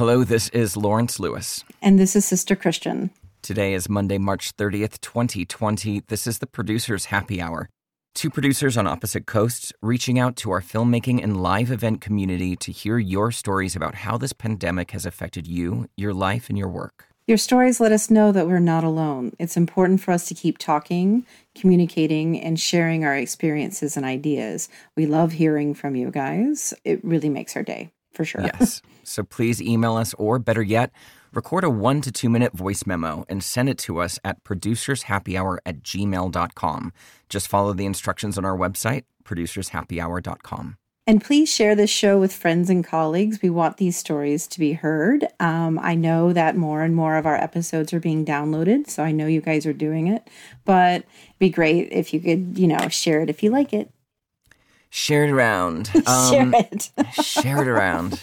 Hello, this is Lawrence Lewis. And this is Sister Christian. Today is Monday, March 30th, 2020. This is the Producers Happy Hour. Two producers on opposite coasts reaching out to our filmmaking and live event community to hear your stories about how this pandemic has affected you, your life, and your work. Your stories let us know that we're not alone. It's important for us to keep talking, communicating, and sharing our experiences and ideas. We love hearing from you guys. It really makes our day, for sure. Yes. So please email us, or better yet, record a one to two minute voice memo and send it to us at producershappyhour at gmail.com. Just follow the instructions on our website, producershappyhour.com. And please share this show with friends and colleagues. We want these stories to be heard. Um, I know that more and more of our episodes are being downloaded, so I know you guys are doing it. But it'd be great if you could, you know, share it if you like it. Share it around. Um, share it. share it around.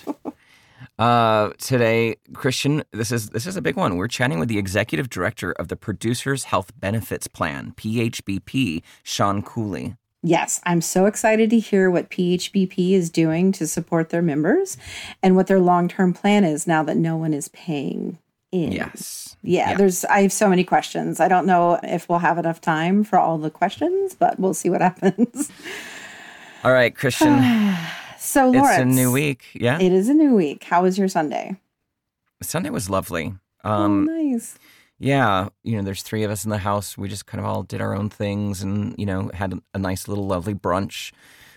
Uh, today, Christian, this is this is a big one. We're chatting with the executive director of the Producers Health Benefits Plan (PHBP), Sean Cooley. Yes, I'm so excited to hear what PHBP is doing to support their members and what their long term plan is now that no one is paying in. Yes. Yeah, yeah, there's I have so many questions. I don't know if we'll have enough time for all the questions, but we'll see what happens. All right, Christian. so Lawrence, it's a new week. Yeah. It is a new week. How was your Sunday? Sunday was lovely. Um, oh, nice yeah, you know, there's three of us in the house. We just kind of all did our own things and, you know, had a nice little lovely brunch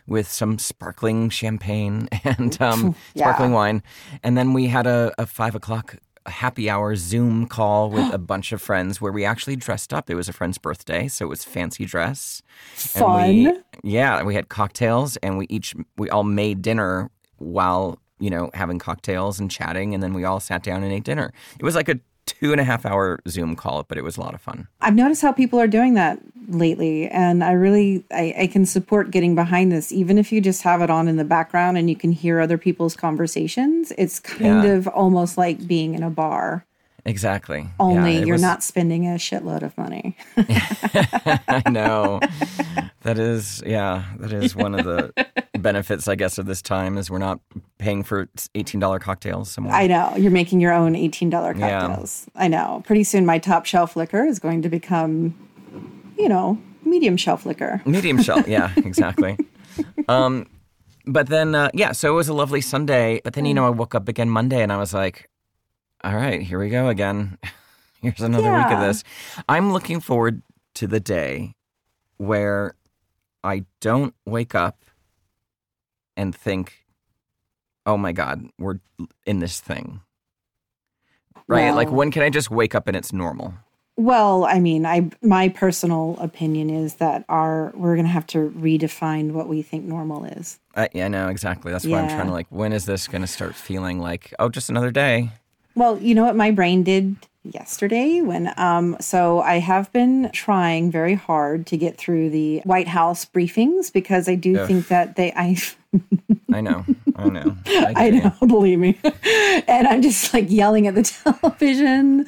with some sparkling champagne and um, yeah. sparkling wine. And then we had a, a five o'clock happy hour Zoom call with a bunch of friends where we actually dressed up. It was a friend's birthday, so it was fancy dress. Fun. We, yeah, we had cocktails and we each, we all made dinner while you know, having cocktails and chatting, and then we all sat down and ate dinner. It was like a two and a half hour Zoom call, but it was a lot of fun. I've noticed how people are doing that lately, and I really I, I, can support getting behind this, even if you just have it on in the background and you can hear other people's conversations. It's kind yeah. of almost like being in a bar. Exactly. Only yeah, you're was... not spending a shitload of money. I know. That is, yeah, that is one of the benefits, I guess, of this time is we're not paying for $18 cocktails somewhere. I know. You're making your own $18 cocktails. Yeah. I know. Pretty soon my top shelf liquor is going to become, you know, medium shelf liquor. Medium shelf. Yeah, exactly. um, but then, uh, yeah, so it was a lovely Sunday. But then, you know, I woke up again Monday and I was like, all right, here we go again. Here's another yeah. week of this. I'm looking forward to the day where I don't wake up and think, oh my God, we're in this thing. Right? Well, like, when can I just wake up and it's normal? Well, I mean, I my personal opinion is that our we're going to have to redefine what we think normal is. Uh, yeah, I know exactly. That's yeah. why I'm trying to like. When is this going to start feeling like oh, just another day? Well, you know what my brain did yesterday when um so I have been trying very hard to get through the White House briefings because I do Ugh. think that they I I know. I know. I, I know, believe me. and I'm just like yelling at the television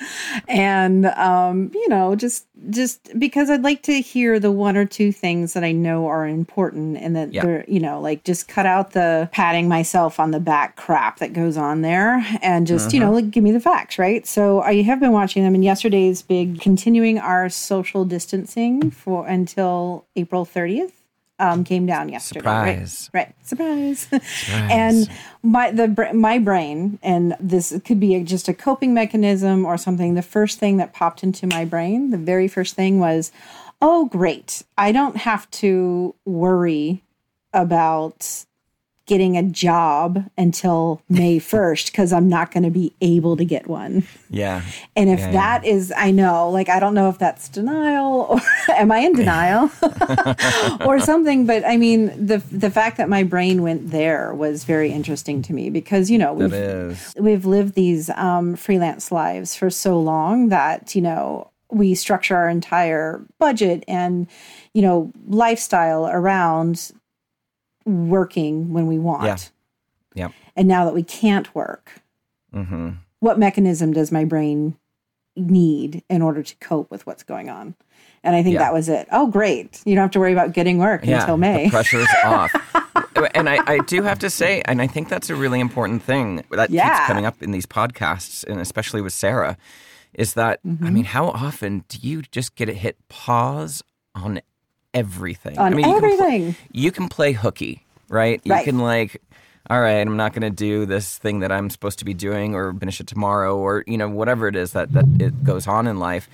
and um, you know, just just because I'd like to hear the one or two things that I know are important and that yep. they're, you know, like just cut out the patting myself on the back crap that goes on there and just, uh-huh. you know, uh-huh. like give me the facts, right? So I have been watching them and yesterday's big continuing our social distancing for until April 30th um, came down yesterday. Surprise! Right, right. Surprise! Surprise. and my the my brain, and this could be a, just a coping mechanism or something. The first thing that popped into my brain, the very first thing was, "Oh, great! I don't have to worry about getting a job until May 1st because I'm not going to be able to get one. Yeah. And if yeah, that yeah. is, I know, like, I don't know if that's denial or am I in denial or something. But I mean, the, the fact that my brain went there was very interesting to me because, you know, we've, we've lived these um, freelance lives for so long that, you know, we structure our entire budget and, you know, lifestyle around working when we want. Yeah. Yeah. And now that we can't work, mm-hmm. what mechanism does my brain need in order to cope with what's going on? And I think yeah. that was it. Oh, great. You don't have to worry about getting work yeah, until May. The pressure's off. and I, I do have to say, and I think that's a really important thing that Yeah. keeps coming up in these podcasts, and especially with Sarah, is that I mean, how often do you just get a hit pause on everything? On I mean, You can, everything. play, you can play hooky, right? You Right. can like. All right, I'm not going to do this thing that I'm supposed to be doing, or finish it tomorrow, or you know whatever it is that that it goes on in life.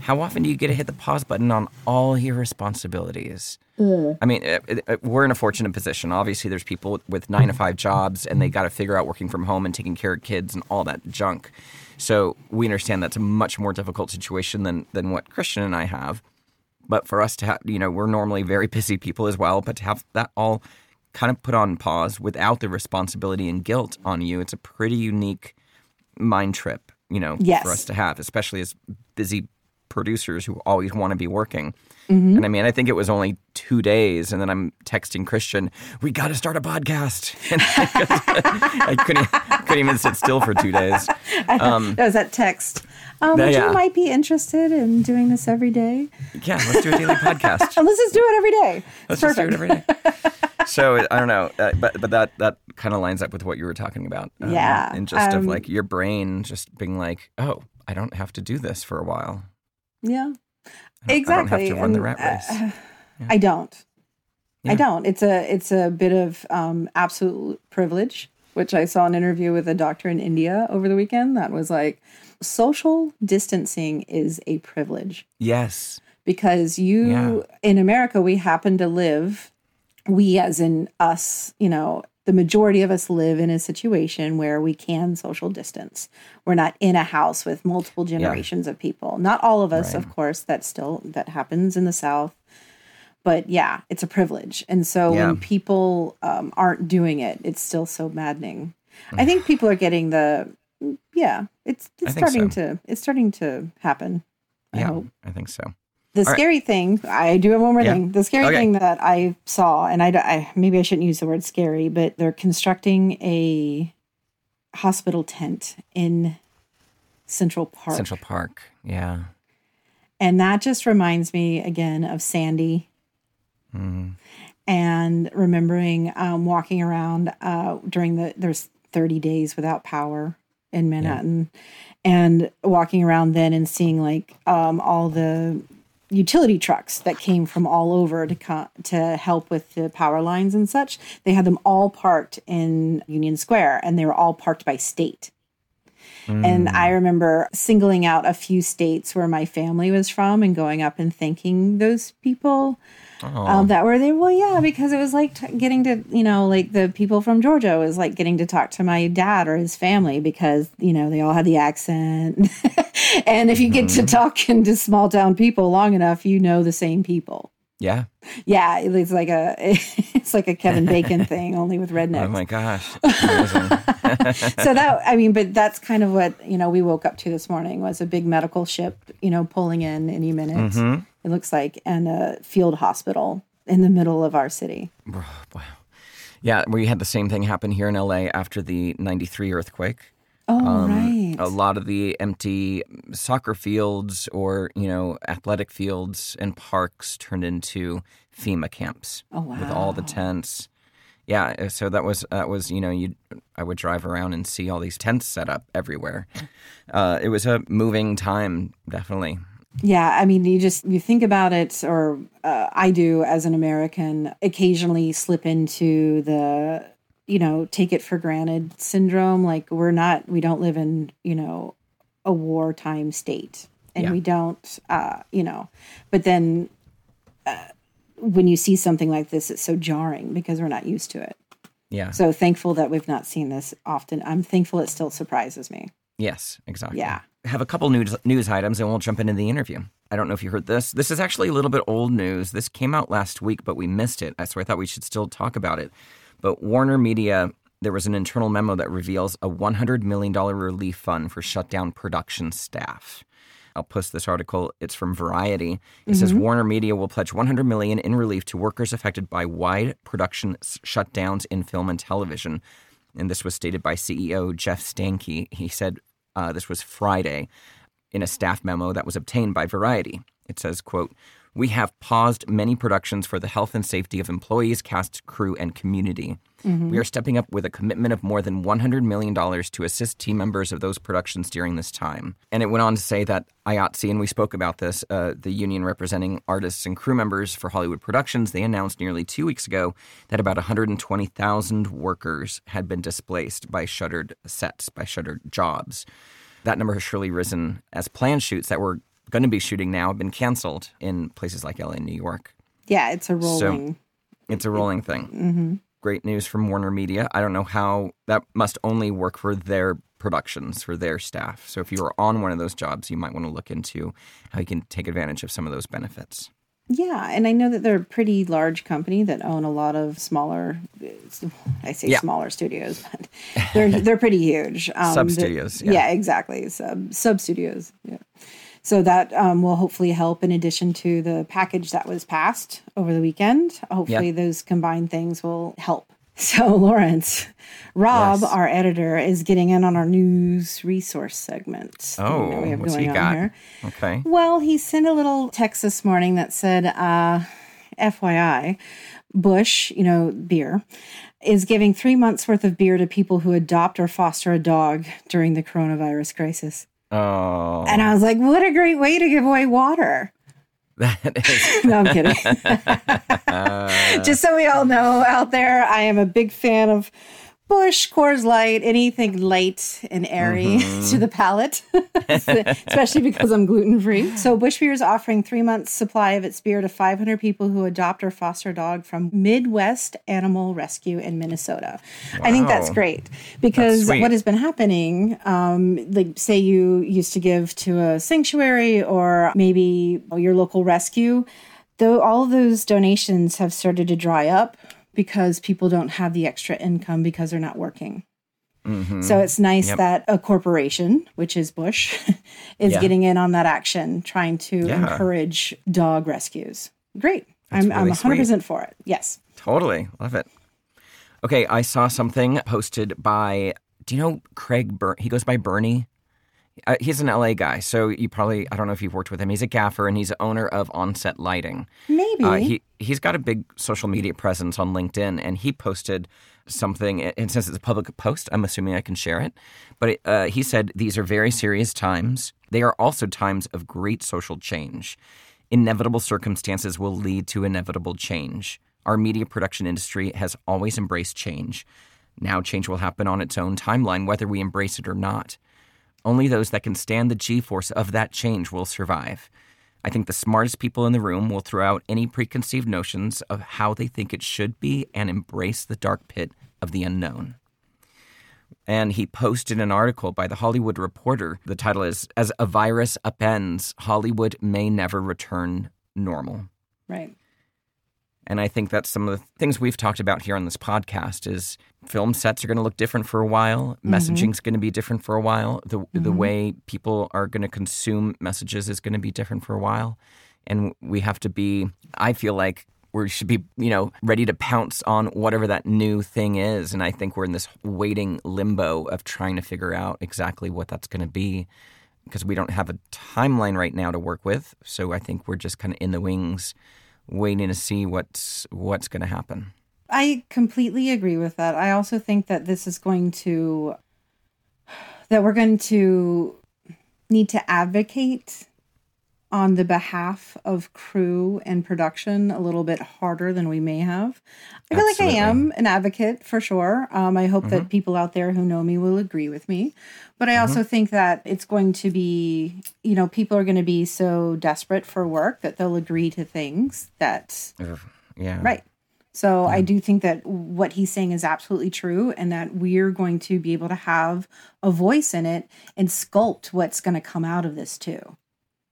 How often do you get to hit the pause button on all your responsibilities? I mean, uh, uh, we're in a fortunate position. Obviously, there's people with nine to five jobs and they got to figure out working from home and taking care of kids and all that junk. So we understand that's a much more difficult situation than than what Christian and I have. But for us to have, you know, we're normally very busy people as well, but to have that all kind of put on pause without the responsibility and guilt on you, it's a pretty unique mind trip, you know, Yes. for us to have, especially as busy producers who always want to be working. Mm-hmm. And I mean, I think it was only two days, and then I'm texting Christian, "We got to start a podcast." And I couldn't, couldn't even sit still for two days. that was that text. Um, Yeah, you might be interested in doing this every day? Yeah, let's do a daily podcast. And let's just do it every day. Let's just do it every day. So I don't know, uh, but but that that kind of lines up with what you were talking about. um, Yeah, and just of um, like your brain just being like, "Oh, I don't have to do this for a while." Yeah. I don't have Exactly. to run the rat race. uh, I don't. Yeah. I don't. It's a it's a bit of um, absolute privilege, which I saw an interview with a doctor in India over the weekend that was like, social distancing is a privilege Yes. because you Yeah. in America we happen to live we as in us you know the majority of us live in a situation where we can social distance we're not in a house with multiple generations of people not all of us of course that still that happens in the south but yeah it's a privilege and so Yeah. when people um, aren't doing it it's still so maddening i think people are getting the yeah it's it's starting so. to it's starting to happen I Yeah, hope. I think so. The right. scary thing, I do have one more Yeah. thing. The scary Okay. thing that I saw, and I, I maybe I shouldn't use the word scary, but they're constructing a hospital tent in Central Park. Central Park. Yeah. And that just reminds me again of Sandy Mm. and remembering um, walking around uh, during the, there's 30 days without power in Manhattan and walking around then and seeing like um, all the utility trucks that came from all over to co- to help with the power lines and such. They had them all parked in Union Square and they were all parked by state. And hmm. I remember singling out a few states where my family was from and going up and thanking those people um, that were there. Well, yeah, because it was like t- getting to, you know, like the people from Georgia was like getting to talk to my dad or his family because, you know, they all had the accent. and if you get Mm-hmm. to talking to small town people long enough, you know the same people. Yeah. Yeah, it's like a it's like a Kevin Bacon thing, only with rednecks. Oh my gosh. So that I mean, but that's kind of what you know we woke up to this morning was a big medical ship, you know, pulling in any minute. Mm-hmm. It looks like, and a field hospital in the middle of our city. wow. Yeah, we had the same thing happen here in LA after the 93 earthquake. Oh right. A lot of the empty soccer fields or, you know, athletic fields and parks turned into FEMA camps Oh with all the tents. Yeah, uh, so that was that was you know you I would drive around and see all these tents set up everywhere. Uh, it was a moving time, definitely. Yeah, I mean, you just you think about it, or uh, I do as an American, occasionally slip into the you know take it for granted syndrome. Like we're not, we don't live in you know a wartime state, and Yeah. we don't, uh, you know. But then uh, when you see something like this, it's so jarring because we're not used to it. Yeah. So thankful that we've not seen this often. I'm thankful it still surprises me. Yes, exactly. Yeah. Have a couple news news items and we'll jump into the interview. I don't know if you heard this. This is actually a little bit old news. This came out last week, but we missed it. So I thought we should still talk about it. But Warner Media, there was an internal memo that reveals a $100 million relief fund for shut down production staff. I'll post this article. It's from Variety. It says Warner Media will pledge 100 million in relief to workers affected by wide production s- shutdowns in film and television. And this was stated by CEO Jeff Stankey. He said uh, this was Friday in a staff memo that was obtained by Variety. It says, quote, We have paused many productions for the health and safety of employees, cast, crew, and community. We are stepping up with a commitment of more than $100 million to assist team members of those productions during this time. And it went on to say that IATSE, and we spoke about this, uh, the union representing artists and crew members for Hollywood Productions, they announced nearly two weeks ago that about 120,000 workers had been displaced by shuttered sets, by shuttered jobs. That number has surely risen as planned shoots that were going to be shooting now have been canceled in places like LA and New York. Yeah, it's a rolling. It's a rolling thing. Great news from Warner Media. I don't know how that must only work for their productions, for their staff. So if you are on one of those jobs, you might want to look into how you can take advantage of some of those benefits. Yeah, and I know that they're a pretty large company that own a lot of smaller. I say Yeah. smaller studios, but they're they're pretty huge. Um, Sub studios, Yeah. yeah. exactly. Sub sub studios. Yeah. So that um, will hopefully help in addition to the package that was passed over the weekend. Hopefully, Yeah. those combined things will help. So, Lawrence, Rob, Yes. our editor, is getting in on our news resource segment. Oh, we have what's going he on got? here. Okay. Well, he sent a little text this morning that said, uh, FYI, Busch, you know, beer, is giving three months worth of beer to people who adopt or foster a dog during the coronavirus crisis. Oh, And I was like, what a great way to give away water. that is. No, I'm kidding. Just so we all know out there, I am a big fan of Busch, Coors Light, anything light and airy to the palate, especially because I'm gluten free. So, Busch Beer is offering three months' supply of its beer to 500 people who adopt or foster a dog from Midwest Animal Rescue in Minnesota. I think that's great because sweet. what has been happening, um, like say you used to give to a sanctuary or maybe your local rescue, though all of those donations have started to dry up because people don't have the extra income because they're not working. Mm-hmm. So it's nice Yep. that a corporation, which is Busch, is Yeah. getting in on that action, trying to Yeah. encourage dog rescues. Great. I'm, I'm 100% for it. Yes. Totally. Love it. Okay, I saw something posted by, do you know Craig Bur- He goes by Bernie. Uh, he's an LA guy, so you probably, I don't know if you've worked with him. He's a gaffer and he's owner of Onset Lighting. Maybe. Uh, he, he's got a big social media presence on LinkedIn and he posted something. And since it's a public post, I'm assuming I can share it. But it, uh, he said, These are very serious times. They are also times of great social change. Inevitable circumstances will lead to inevitable change. Our media production industry has always embraced change. Now, change will happen on its own timeline, whether we embrace it or not. Only those that can stand the G force of that change will survive. I think the smartest people in the room will throw out any preconceived notions of how they think it should be and embrace the dark pit of the unknown. And he posted an article by the Hollywood Reporter. The title is As a Virus Upends, Hollywood May Never Return Normal. right. And I think that's some of the things we've talked about here on this podcast is film sets are going to look different for a while. Mm-hmm. Messaging's going to be different for a while. The the mm-hmm. way people are going to consume messages is going to be different for a while. And we have to be I feel like we should be, you know, ready to pounce on whatever that new thing is. And I think we're in this waiting limbo of trying to figure out exactly what that's going to be because we don't have a timeline right now to work with. So I think we're just kind of in the wings waiting to see what's what's going to happen. I completely agree with that. I also think that this is going to that we're going to need to advocate on the behalf of crew and production a little bit harder than we may have. I feel like I am an advocate for sure. Um, I hope that people out there who know me will agree with me. But I also think that it's going to be, you know, people are going to be so desperate for work that they'll agree to things that Yeah. Right. So I do think that what he's saying is absolutely true and that we're going to be able to have a voice in it and sculpt what's going to come out of this too,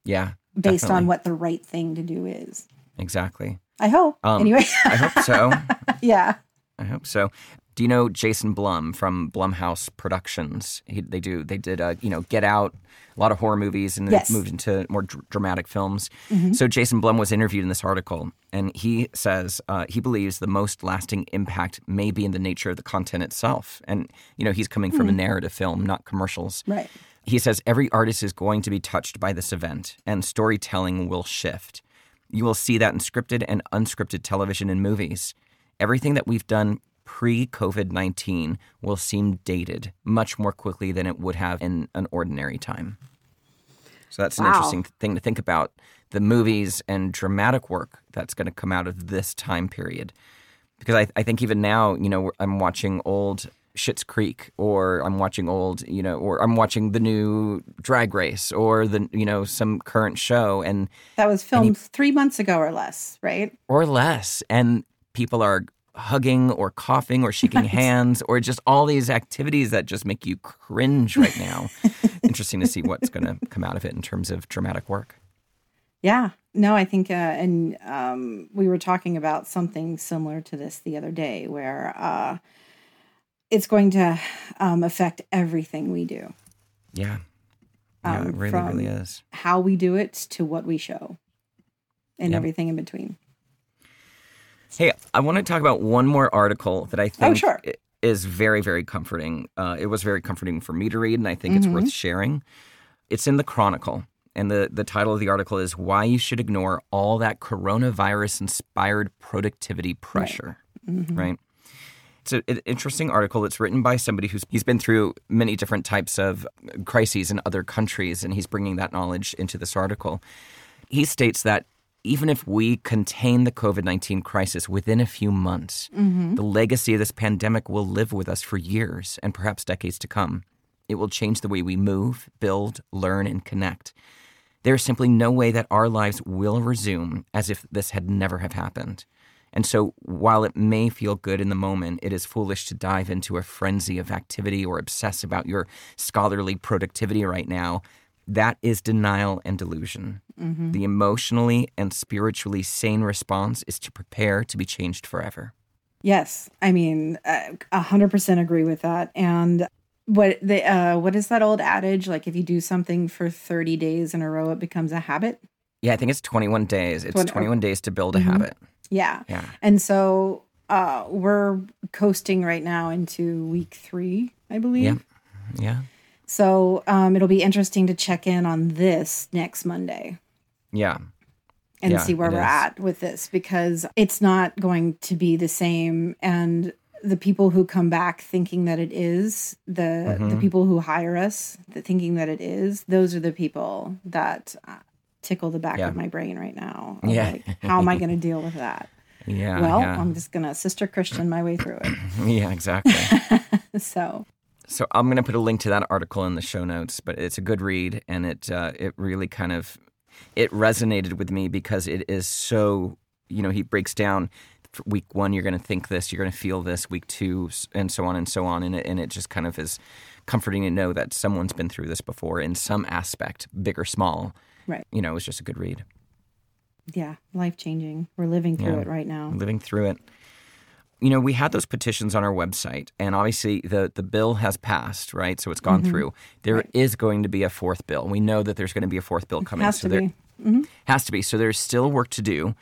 Yeah. Based on what the right thing to do is. Exactly. I hope. Um, anyway, I hope so. yeah. I hope so. Do you know Jason Blum from Blumhouse Productions? He, they do. They did. Uh, you know, Get Out, a lot of horror movies, and Yes. moved into more dr- dramatic films. So Jason Blum was interviewed in this article, and he says uh, he believes the most lasting impact may be in the nature of the content itself. And you know, he's coming from a narrative film, not commercials. Right. He says every artist is going to be touched by this event, and storytelling will shift. You will see that in scripted and unscripted television and movies. Everything that we've done pre COVID 19 will seem dated much more quickly than it would have in an ordinary time. So that's an Wow. interesting thing to think about the movies and dramatic work that's going to come out of this time period. Because I, I think even now, you know, I'm watching old Schitt's Creek, or I'm watching old, you know, or I'm watching the new Drag Race, or the, you know, some current show, and That was filmed three months ago or less, right? or less, and people are hugging or coughing or shaking hands or just all these activities that just make you cringe right now. Interesting to see what's going to come out of it in terms of dramatic work. Yeah. No, I think, uh, and um, we were talking about something similar to this the other day where uh, it's going to um, affect everything we do, Yeah. Yeah, Um, it really, from- really is. how we do it to what we show, and everything in between. Hey, I want to talk about one more article that I think Oh, sure. is very, very comforting. Uh, it was very comforting for me to read, and I think it's Mm-hmm. worth sharing. It's in the Chronicle, and the, the title of the article is Why You Should Ignore All That Coronavirus Inspired Productivity Pressure. Mm-hmm. Right? It's a- an interesting article. It's written by somebody who's he's been through many different types of crises in other countries, and he's bringing that knowledge into this article. He states that even if we contain the COVID 19 crisis within a few months, mm-hmm. the legacy of this pandemic will live with us for years and perhaps decades to come. It will change the way we move, build, learn, and connect. There is simply no way that our lives will resume as if this had never have happened. And so, while it may feel good in the moment, it is foolish to dive into a frenzy of activity or obsess about your scholarly productivity right now. That is denial and delusion. The emotionally and spiritually sane response is to prepare to be changed forever. Yes, I mean, a hundred percent agree with that. And what the uh, what is that old adage? Like, if you do something for thirty days in a row, it becomes a habit. Yeah, I think it's 21 days. It's 21 days to build a Mhm. habit. Yeah, Yeah. and so uh, we're coasting right now into week three, I believe. Yeah. Yeah. So um, it'll be interesting to check in on this next Monday Yeah. and Yeah, see where we're is. at with this because it's not going to be the same. And the people who come back thinking that it is the the Mhm. people who hire us the thinking that it is those are the people that uh, tickle the back Yeah. of my brain right now. of Yeah. like, how am I going to deal with that? Yeah. well, yeah. I'm just going to sister Christian my way through it. yeah, exactly. so So I'm going to put a link to that article in the show notes, but it's a good read, and it uh, it really kind of it resonated with me because it is so you know he breaks down week one you're going to think this, you're going to feel this, week two, and so on and so on, and it and it just kind of is comforting to know that someone's been through this before in some aspect, big or small. Right. You know, it was just a good read. yeah, life changing. We're living through Yeah. it right now. living through it. You know, we had those petitions on our website, and obviously the, the bill has passed, right? So it's gone through. There is Right. going to be a fourth bill. We know that there's going to be a fourth bill coming. Has so to there be. has to be. So there's still work to do.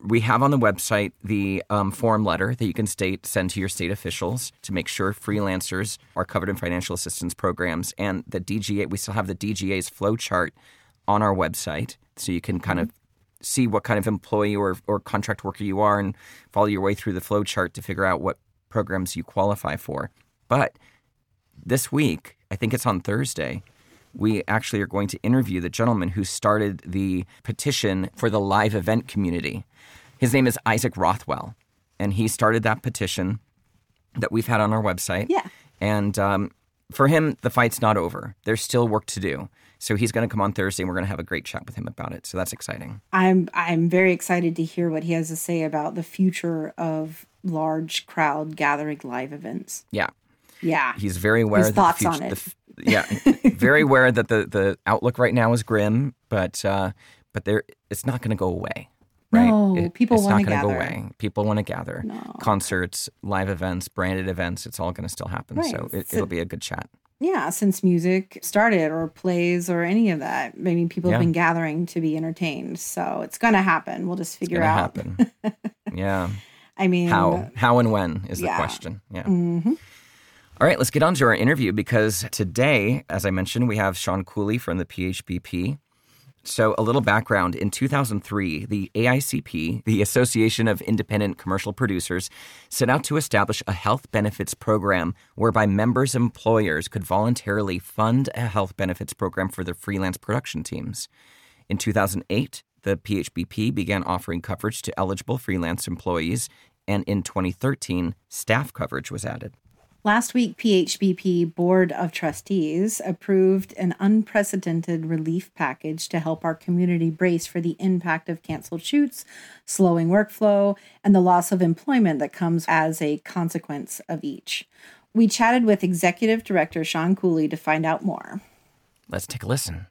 We have on the website the um, form letter that you can state send to your state officials to make sure freelancers are covered in financial assistance programs, and the DGA. We still have the DGA's flow chart on our website, so you can kind of see what kind of employee or, or contract worker you are and follow your way through the flow chart to figure out what programs you qualify for. But this week, I think it's on Thursday, we actually are going to interview the gentleman who started the petition for the live event community. His name is Isaac Rothwell, and he started that petition that we've had on our website. Yeah. And um, for him, the fight's not over. There's still work to do. So he's going to come on Thursday, and we're going to have a great chat with him about it. So that's exciting. I'm I'm very excited to hear what he has to say about the future of large crowd gathering live events. Yeah. Yeah. He's very aware His that thoughts the on it. the yeah, very aware that the, the outlook right now is grim, but uh, but there it's not going to go away. Right? No, people it's not wanna gonna go away. People want to gather. No. Concerts, live events, branded events, it's all going to still happen. Right. So it, So- it'll be a good chat. Yeah, since music started or plays or any of that. I mean, people have been gathering to be entertained. So it's going to happen. We'll just figure out. happen. yeah. I mean, How how and when is the question. Yeah. mhm. All right, let's get on to our interview because today, as I mentioned, we have Sean Cooley from the PHBP. So, a little background in 2003, the AICP, the Association of Independent Commercial Producers, set out to establish a health benefits program whereby members' employers could voluntarily fund a health benefits program for their freelance production teams. In 2008, the PHBP began offering coverage to eligible freelance employees, and in 2013, staff coverage was added. Last week, PHBP Board of Trustees approved an unprecedented relief package to help our community brace for the impact of canceled shoots, slowing workflow, and the loss of employment that comes as a consequence of each. We chatted with Executive Director Sean Cooley to find out more. Let's take a listen.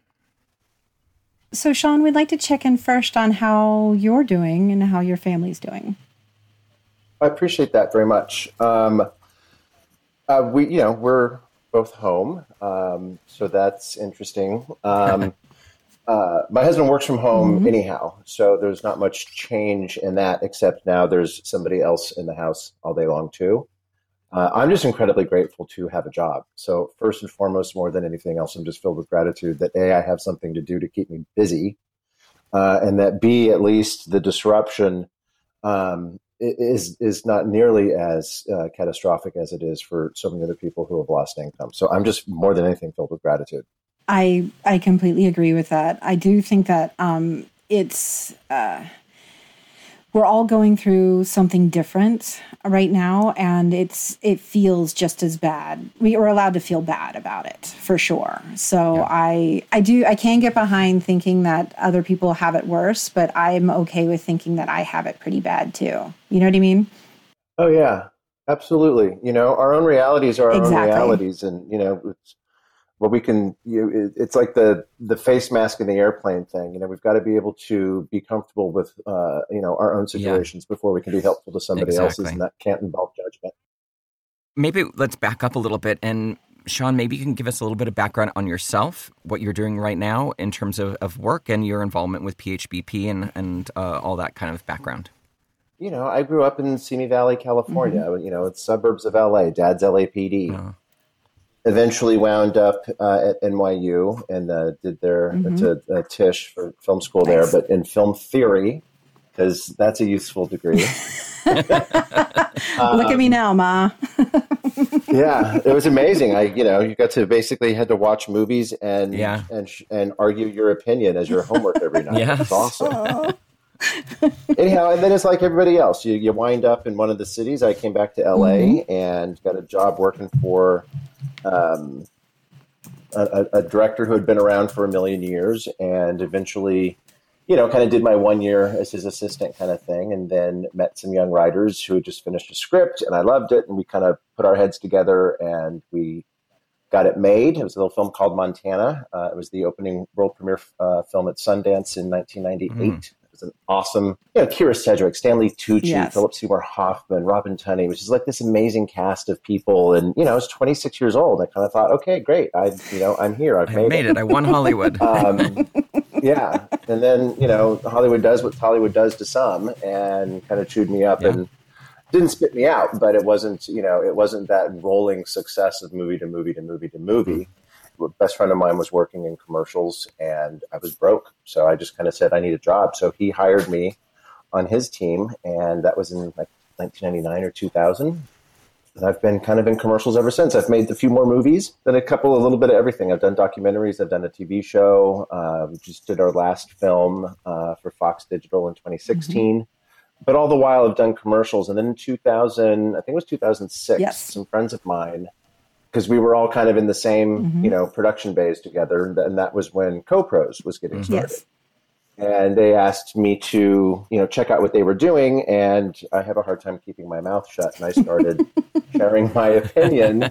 So, Sean, we'd like to check in first on how you're doing and how your family's doing. I appreciate that very much. Um, uh, we, you know, we're both home, um, so that's interesting. Um, uh, my husband works from home mm-hmm. anyhow, so there's not much change in that, except now there's somebody else in the house all day long too. Uh, I'm just incredibly grateful to have a job. So first and foremost, more than anything else, I'm just filled with gratitude that a I have something to do to keep me busy, uh, and that b at least the disruption um, is is not nearly as uh, catastrophic as it is for so many other people who have lost income. So I'm just more than anything filled with gratitude. I I completely agree with that. I do think that um, it's uh, we're all going through something different right now and it's it feels just as bad. We are allowed to feel bad about it for sure. So yeah. i i do i can get behind thinking that other people have it worse but i'm okay with thinking that i have it pretty bad too. You know what i mean? Oh yeah. Absolutely. You know our own realities are our exactly. own realities and you know it's what we can you it's like the the face mask in the airplane thing you know we've got to be able to be comfortable with uh, you know our own situations yeah. before we can be helpful to somebody exactly. else's and that can't involve judgment maybe let's back up a little bit and sean maybe you can give us a little bit of background on yourself what you're doing right now in terms of, of work and your involvement with phbp and, and uh, all that kind of background you know i grew up in simi valley california mm-hmm. you know it's suburbs of la dad's lapd oh eventually wound up uh, at NYU and uh, did their mm-hmm. to uh, Tisch for film school nice. there, but in film theory because that's a useful degree. Look at me now, Ma. yeah, it was amazing. I, you know, you got to basically had to watch movies and yeah. and and argue your opinion as your homework every night. yeah, it's awesome. Anyhow, and then it's like everybody else. You you wind up in one of the cities. I came back to LA mm-hmm. and got a job working for um, a, a, director who had been around for a million years and eventually, you know, kind of did my one year as his assistant kind of thing. And then met some young writers who had just finished a script and I loved it. And we kind of put our heads together and we got it made. It was a little film called Montana. Uh, it was the opening world premiere uh, film at Sundance in 1998. Mm an awesome, you know, Kyra Sedgwick, Stanley Tucci, yes. Philip Seymour Hoffman, Robin Tunney, which is like this amazing cast of people. And, you know, I was 26 years old. I kind of thought, okay, great. I, you know, I'm here. I've made, made it. it. I won Hollywood. um, yeah. And then, you know, Hollywood does what Hollywood does to some and kind of chewed me up yeah. and didn't spit me out, but it wasn't, you know, it wasn't that rolling success of movie to movie to movie to movie. Best friend of mine was working in commercials and I was broke. So I just kind of said, I need a job. So he hired me on his team. And that was in like 1999 or 2000. And I've been kind of in commercials ever since. I've made a few more movies, then a couple, a little bit of everything. I've done documentaries, I've done a TV show. Uh, we just did our last film uh, for Fox Digital in 2016. Mm-hmm. But all the while, I've done commercials. And then in 2000, I think it was 2006, yes. some friends of mine because we were all kind of in the same, mm-hmm. you know, production bays together, and, and that was when CoPros was getting mm-hmm. started. Yes. And they asked me to, you know, check out what they were doing, and I have a hard time keeping my mouth shut, and I started sharing my opinion,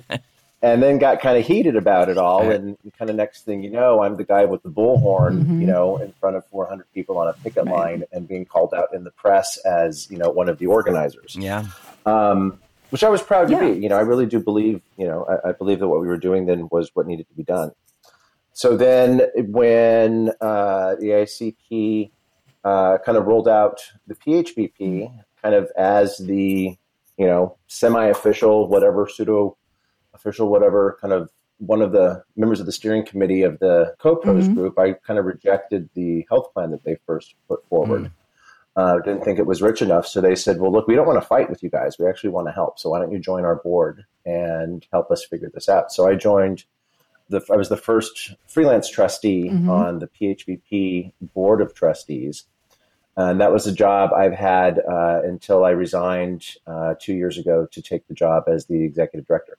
and then got kind of heated about it all, and kind of next thing you know, I'm the guy with the bullhorn, mm-hmm. you know, in front of 400 people on a picket right. line, and being called out in the press as, you know, one of the organizers. Yeah. Um, which I was proud to yeah. be. You know, I really do believe, you know, I, I, believe that what we were doing then was what needed to be done. So then when uh, the AICP uh, kind of rolled out the PHBP kind of as the, you know, semi-official, whatever, pseudo-official, whatever kind of one of the members of the steering committee of the co-pros Mhm. group, I kind of rejected the health plan that they first put forward. Mm. Uh, didn't think it was rich enough, so they said, "Well, look, we don't want to fight with you guys. We actually want to help. So why don't you join our board and help us figure this out?" So I joined. The, I was the first freelance trustee Mhm. on the PHBP board of trustees, and that was a job I've had uh, until I resigned uh, two years ago to take the job as the executive director.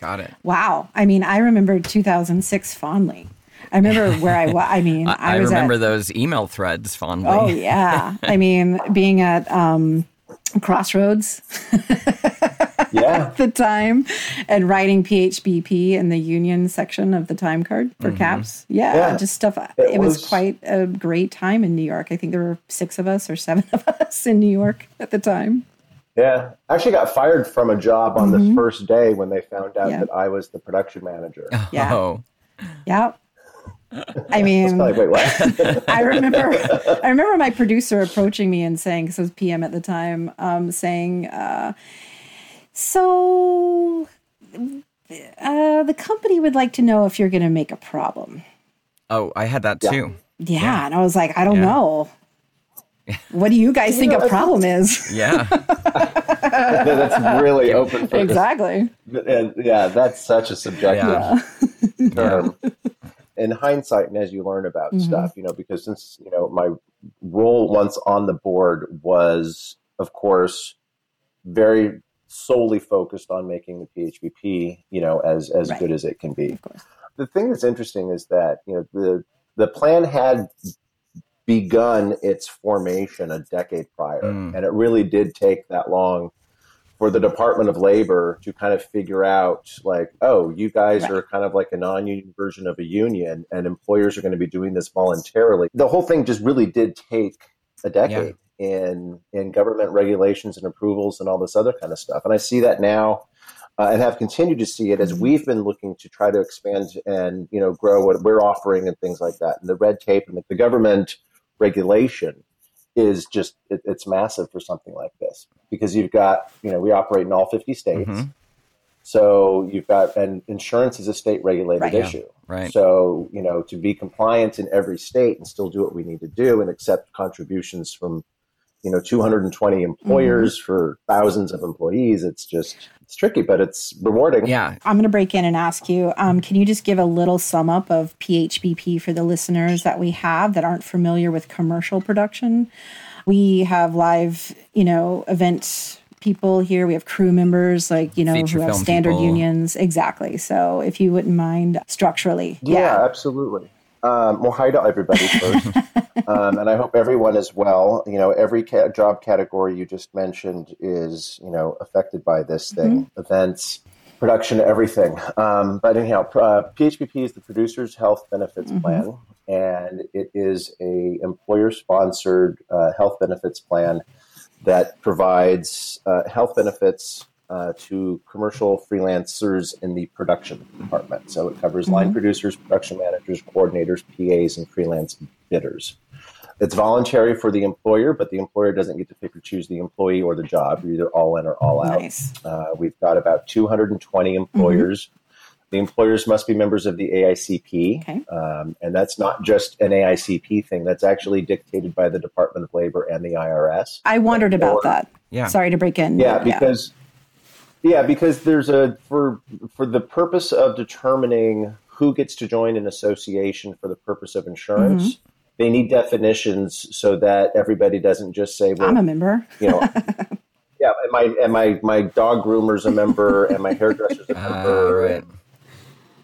Got it. Wow. I mean, I remember 2006 fondly. I remember where I was. I mean, I, I, I was remember at. those email threads fondly. Oh yeah. I mean, being at um, Crossroads Yeah, at the time and writing PHBP in the union section of the time card for caps. Yeah, Yeah. just stuff. It, was, was- quite a great time in New York. I think there were six of us or seven of us in New York at the time. yeah. I actually got fired from a job on the first day when they found out Mm-hmm. Yeah. that I was the production manager. Yeah. Oh, Yeah. I mean, like, wait, what? I remember I remember my producer approaching me and saying, because it was PM at the time, um, saying, uh, so uh, the company would like to know if you're going to make a problem. oh, I had that Yeah. too. Yeah. And I was like, I don't Yeah. know. What do you guys think know, a I problem is? Yeah. that's really open for exactly. And yeah, that's such a subjective Yeah. term. In hindsight, and as you learn about Mhm. stuff, you know, because since you know my role once on the board was, of course, very solely focused on making the PHBP, you know, as as Right. good as it can be. The thing that's interesting is that you know the the plan had begun its formation a decade prior, Mm. and it really did take that long for the Department of Labor to kind of figure out, like, oh, you guys Right. are kind of like a non-union version of a union, and employers are going to be doing this voluntarily. The whole thing just really did take a decade in in government regulations and approvals and all this other kind of stuff. And I see that now. Uh, and have continued to see it as Mhm. we've been looking to try to expand and you know grow what we're offering and things like that. And the red tape and the government regulation is just it, it's massive for something like this because you've got you know we operate in all 50 states Mhm. so you've got and insurance is a state regulated Right. Yeah. issue Right. so you know to be compliant in every state and still do what we need to do and accept contributions from you know 220 employers Mm-hmm. for thousands of employees it's just it's tricky but it's rewarding Yeah. I'm going to break in and ask you um, can you just give a little sum up of PHBP for the listeners that we have that aren't familiar with commercial production? We have live, you know, event people here. We have crew members, like, you know, Feature who have standard people. unions. Exactly. So if you wouldn't mind structurally. Yeah, absolutely. Um, well, hi to everybody first, um, and I hope everyone is well. You know, every ca- job category you just mentioned is you know affected by this thing, events, production, everything. Um, but anyhow, uh, PHBP is the Producers Health Benefits Plan, and it is a employer-sponsored uh, health benefits plan that provides uh, health benefits uh, to commercial freelancers in the production department. So it covers line producers, production managers, coordinators, PAs, and freelance bidders. It's voluntary for the employer, but the employer doesn't get to pick or choose the employee or the job. You're either all in or all out. Nice. Uh, we've got about 220 employers. The employers must be members of the AICP, Okay. um, and that's not just an AICP thing. That's actually dictated by the Department of Labor and the IRS. I wondered about Or- that. Yeah. Sorry to break in. Yeah, because yeah. Because there's a for for the purpose of determining who gets to join an association for the purpose of insurance. They need definitions so that everybody doesn't just say, "Well, I'm a member. you know, yeah, and my and my my dog groomer's a member, and my hairdresser's a Ah, member. right.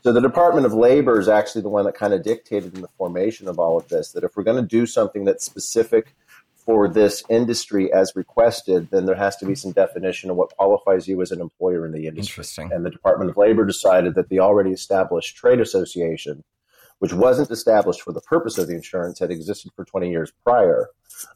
So the Department of Labor is actually the one that kind of dictated in the formation of all of this that if we're going to do something that's specific for this industry as requested, then there has to be some definition of what qualifies you as an employer in the industry. Interesting. And the Department of Labor decided that the already established trade association, which wasn't established for the purpose of the insurance, had existed for 20 years prior,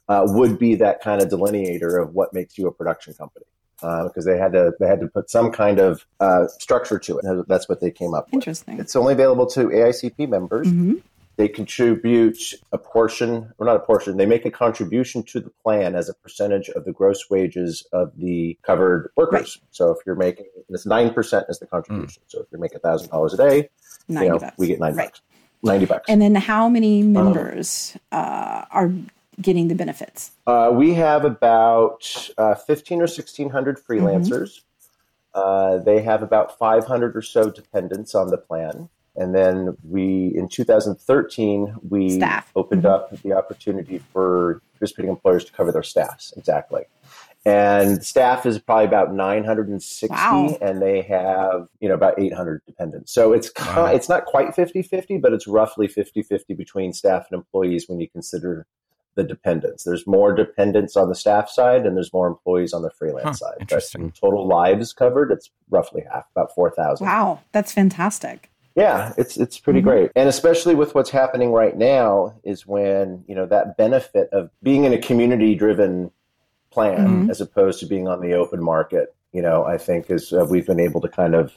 uh, would be that kind of delineator of what makes you a production company. Because they had to, they had to put some kind of uh, structure to it. That's what they came up with. Interesting. It's only available to AICP members. Mhm. They contribute a portion, or not a portion, they make a contribution to the plan as a percentage of the gross wages of the covered workers. Right. So if you're making, it's 9% is the contribution. Mm. So if you're making $1,000 a day, you know, we get nine right. bucks. 90 bucks. And then how many um, members um, uh, are getting the benefits? Uh, we have about uh, 15 or 1600 freelancers. Mm-hmm. Uh, they have about 500 or so dependents on the plan. And then we, in 2013, we Staff. opened mm-hmm. up the opportunity for participating employers to cover their staffs. Exactly. And staff is probably about 960 wow. and they have, you know, about 800 dependents. So it's, wow. it's not quite 50-50, but it's roughly 50-50 between staff and employees when you consider the dependents. There's more dependents on the staff side and there's more employees on the freelance huh, side. Interesting. But total lives covered, it's roughly half, about 4,000. Wow, that's fantastic. Yeah, it's it's pretty mm-hmm. great. And especially with what's happening right now is when, you know, that benefit of being in a community driven plan mm-hmm. as opposed to being on the open market, you know, I think is uh, we've been able to kind of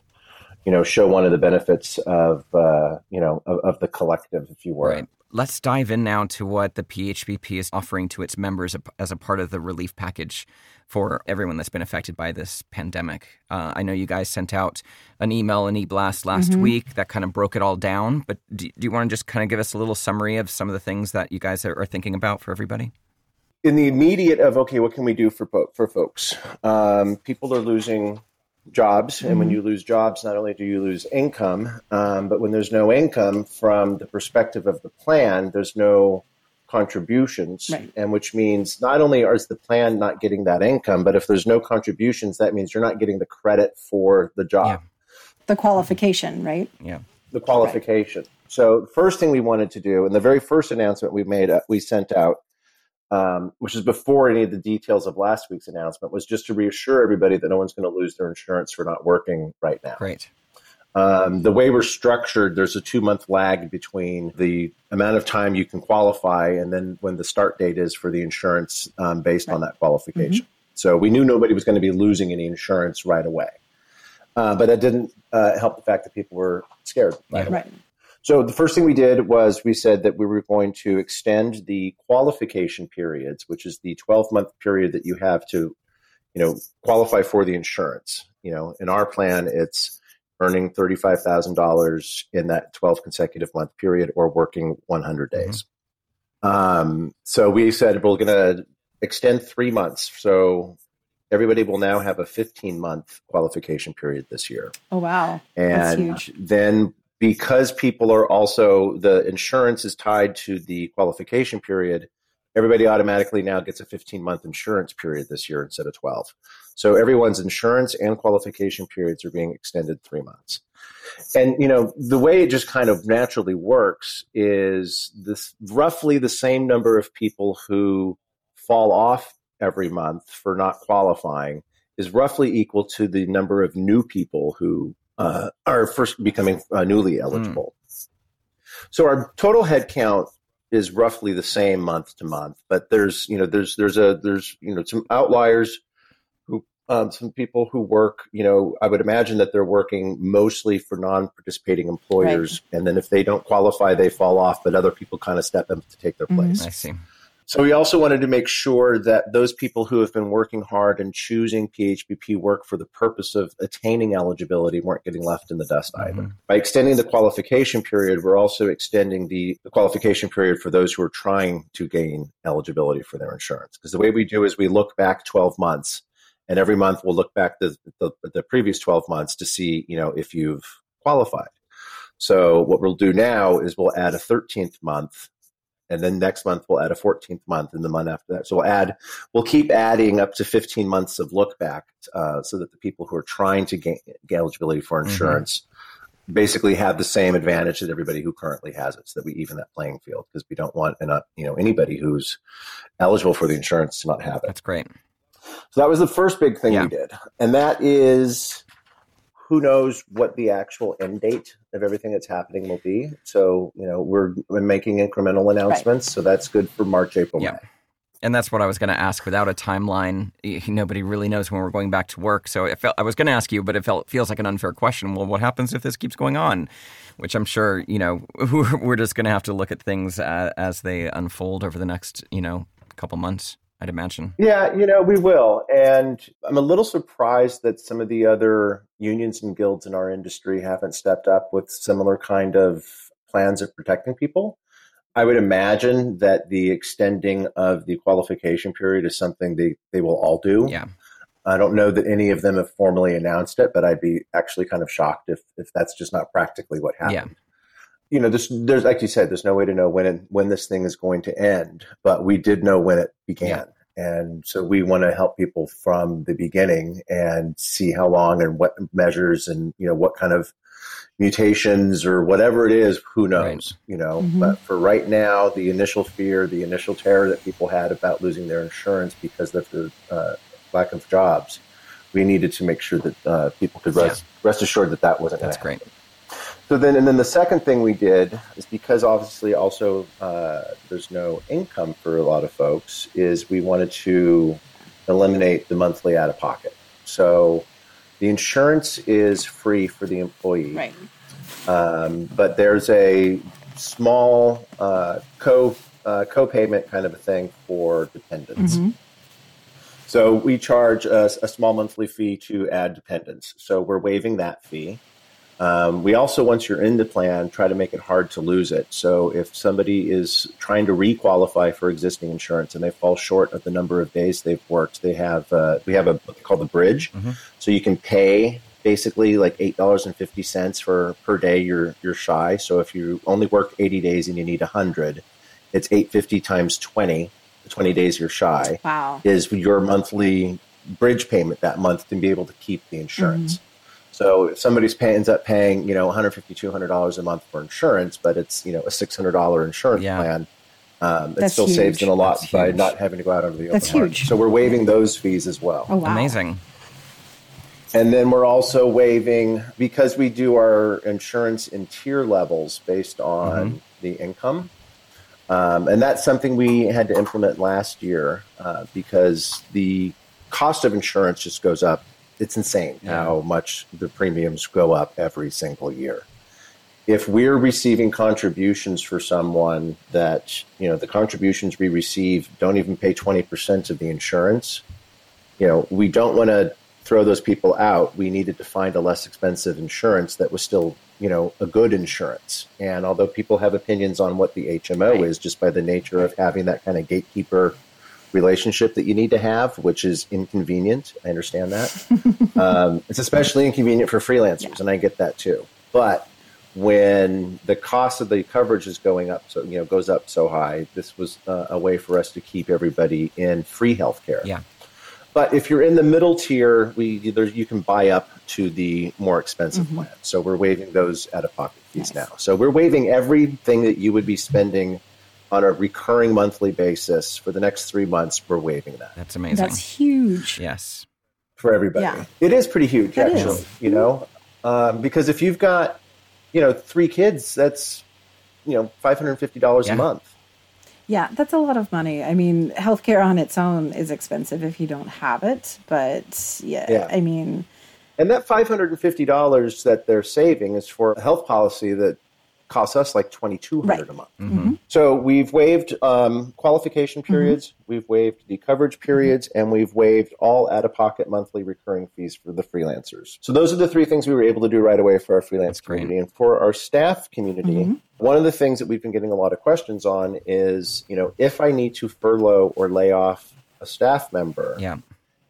you know, show one of the benefits of, uh, you know, of, of, the collective, if you will. Right. Let's dive in now to what the PHBP is offering to its members as a part of the relief package for everyone that's been affected by this pandemic. Uh, I know you guys sent out an email, an e-blast last mm-hmm. week that kind of broke it all down. But do, do you want to just kind of give us a little summary of some of the things that you guys are, are thinking about for everybody? In the immediate of okay, what can we do for for folks? Um, people are losing jobs. And when mm-hmm. you lose jobs, not only do you lose income, um, but when there's no income from the perspective of the plan, there's no contributions. Right. And which means not only is the plan not getting that income, but if there's no contributions, that means you're not getting the credit for the job. Yeah. The qualification, right? Yeah. The qualification. Right. So first thing we wanted to do, and the very first announcement we made, uh, we sent out um, which is before any of the details of last week's announcement, was just to reassure everybody that no one's going to lose their insurance for not working right now. Right. Um, the way we're structured, there's a two month lag between the amount of time you can qualify and then when the start date is for the insurance um, based right. on that qualification. Mm-hmm. So we knew nobody was going to be losing any insurance right away. Uh, but that didn't uh, help the fact that people were scared. Right. right. So the first thing we did was we said that we were going to extend the qualification periods, which is the 12 month period that you have to, you know, qualify for the insurance. You know, in our plan, it's earning $35,000 in that 12 consecutive month period or working 100 mm-hmm. days. Mm-hmm. Um, so we said we're going to extend three months. So everybody will now have a 15 month qualification period this year. Oh, wow. And then because people are also the insurance is tied to the qualification period everybody automatically now gets a 15 month insurance period this year instead of 12 so everyone's insurance and qualification periods are being extended three months. And you know the way it just kind of naturally works is this roughly the same number of people who fall off every month for not qualifying is roughly equal to the number of new people who uh, are first becoming uh, newly eligible. Mm. So our total headcount is roughly the same month to month, but there's you know there's there's a there's you know some outliers who um, some people who work you know I would imagine that they're working mostly for non-participating employers, right. and then if they don't qualify, they fall off, but other people kind of step up to take their mm-hmm. place. Mm-hmm. I see. So we also wanted to make sure that those people who have been working hard and choosing PHBP work for the purpose of attaining eligibility weren't getting left in the dust mm-hmm. either. By extending the qualification period, we're also extending the, the qualification period for those who are trying to gain eligibility for their insurance. Because the way we do is we look back 12 months and every month we'll look back the, the, the previous 12 months to see, you know, if you've qualified. So what we'll do now is we'll add a 13th month and then next month we'll add a 14th month and the month after that so we'll add we'll keep adding up to 15 months of look back uh, so that the people who are trying to gain, gain eligibility for mm-hmm. insurance mm-hmm. basically have the same advantage that everybody who currently has it so that we even that playing field because we don't want enough, you know anybody who's eligible for the insurance to not have it that's great so that was the first big thing yeah. we did and that is who knows what the actual end date of everything that's happening will be. So, you know, we're, we're making incremental announcements. Right. So that's good for March, April, May. and that's what I was going to ask. Without a timeline, nobody really knows when we're going back to work. So it felt, I was going to ask you, but it felt feels like an unfair question. Well, what happens if this keeps going on? Which I'm sure you know we're just going to have to look at things as, as they unfold over the next you know couple months. I'd imagine. Yeah, you know, we will. And I'm a little surprised that some of the other unions and guilds in our industry haven't stepped up with similar kind of plans of protecting people. I would imagine that the extending of the qualification period is something they, they will all do. Yeah. I don't know that any of them have formally announced it, but I'd be actually kind of shocked if, if that's just not practically what happened. Yeah. You know, there's, there's, like you said, there's no way to know when it, when this thing is going to end, but we did know when it began. Yeah. And so we want to help people from the beginning and see how long and what measures and, you know, what kind of mutations or whatever it is, who knows, right. you know. Mm-hmm. But for right now, the initial fear, the initial terror that people had about losing their insurance because of the uh, lack of jobs, we needed to make sure that uh, people could rest, yeah. rest assured that that wasn't. That's great. So then, and then the second thing we did is because obviously also uh, there's no income for a lot of folks, is we wanted to eliminate the monthly out of pocket. So the insurance is free for the employee. Right. Um, but there's a small uh, co uh, co-payment kind of a thing for dependents. Mm-hmm. So we charge a, a, small monthly fee to add dependents. So we're waiving that fee. Um, we also, once you're in the plan, try to make it hard to lose it. So if somebody is trying to requalify for existing insurance and they fall short of the number of days they've worked, they have uh, we have a what they call the bridge. Mm-hmm. So you can pay basically like eight dollars and fifty cents for per day you're you're shy. So if you only work eighty days and you need hundred, it's eight fifty times twenty. The twenty days you're shy wow. is your monthly bridge payment that month to be able to keep the insurance. Mm-hmm. So if somebody's pay, ends up paying, you know, 150 $200 a month for insurance, but it's, you know, a $600 insurance yeah. plan, um, it still huge. saves them a lot That's by huge. not having to go out onto the open That's market. huge. So we're waiving those fees as well. Oh, wow. Amazing. And then we're also waiving, because we do our insurance in tier levels based on mm-hmm. the income. Um, and that's something we had to implement last year uh, because the cost of insurance just goes up it's insane yeah. how much the premiums go up every single year. If we're receiving contributions for someone that, you know, the contributions we receive don't even pay 20% of the insurance, you know, we don't want to throw those people out. We needed to find a less expensive insurance that was still, you know, a good insurance. And although people have opinions on what the HMO right. is just by the nature of having that kind of gatekeeper relationship that you need to have, which is inconvenient. I understand that. um, it's especially inconvenient for freelancers, yeah. and I get that too. But when the cost of the coverage is going up, so you know, goes up so high, this was uh, a way for us to keep everybody in free healthcare. Yeah. But if you're in the middle tier, we either you can buy up to the more expensive mm-hmm. plan. So we're waiving those out of pocket fees nice. now. So we're waiving everything that you would be spending on a recurring monthly basis for the next three months, we're waiving that. That's amazing. That's huge. Yes. For everybody. Yeah. It is pretty huge, that actually, is. you know, um, because if you've got, you know, three kids, that's, you know, $550 yeah. a month. Yeah, that's a lot of money. I mean, healthcare on its own is expensive if you don't have it, but yeah, yeah. I mean, and that $550 that they're saving is for a health policy that costs us like twenty two hundred right. a month. Mm-hmm. So we've waived um, qualification mm-hmm. periods, mm-hmm. we've waived the coverage periods, mm-hmm. and we've waived all out of pocket monthly recurring fees for the freelancers. So those are the three things we were able to do right away for our freelance That's community great. and for our staff community. Mm-hmm. One of the things that we've been getting a lot of questions on is, you know, if I need to furlough or lay off a staff member, yeah.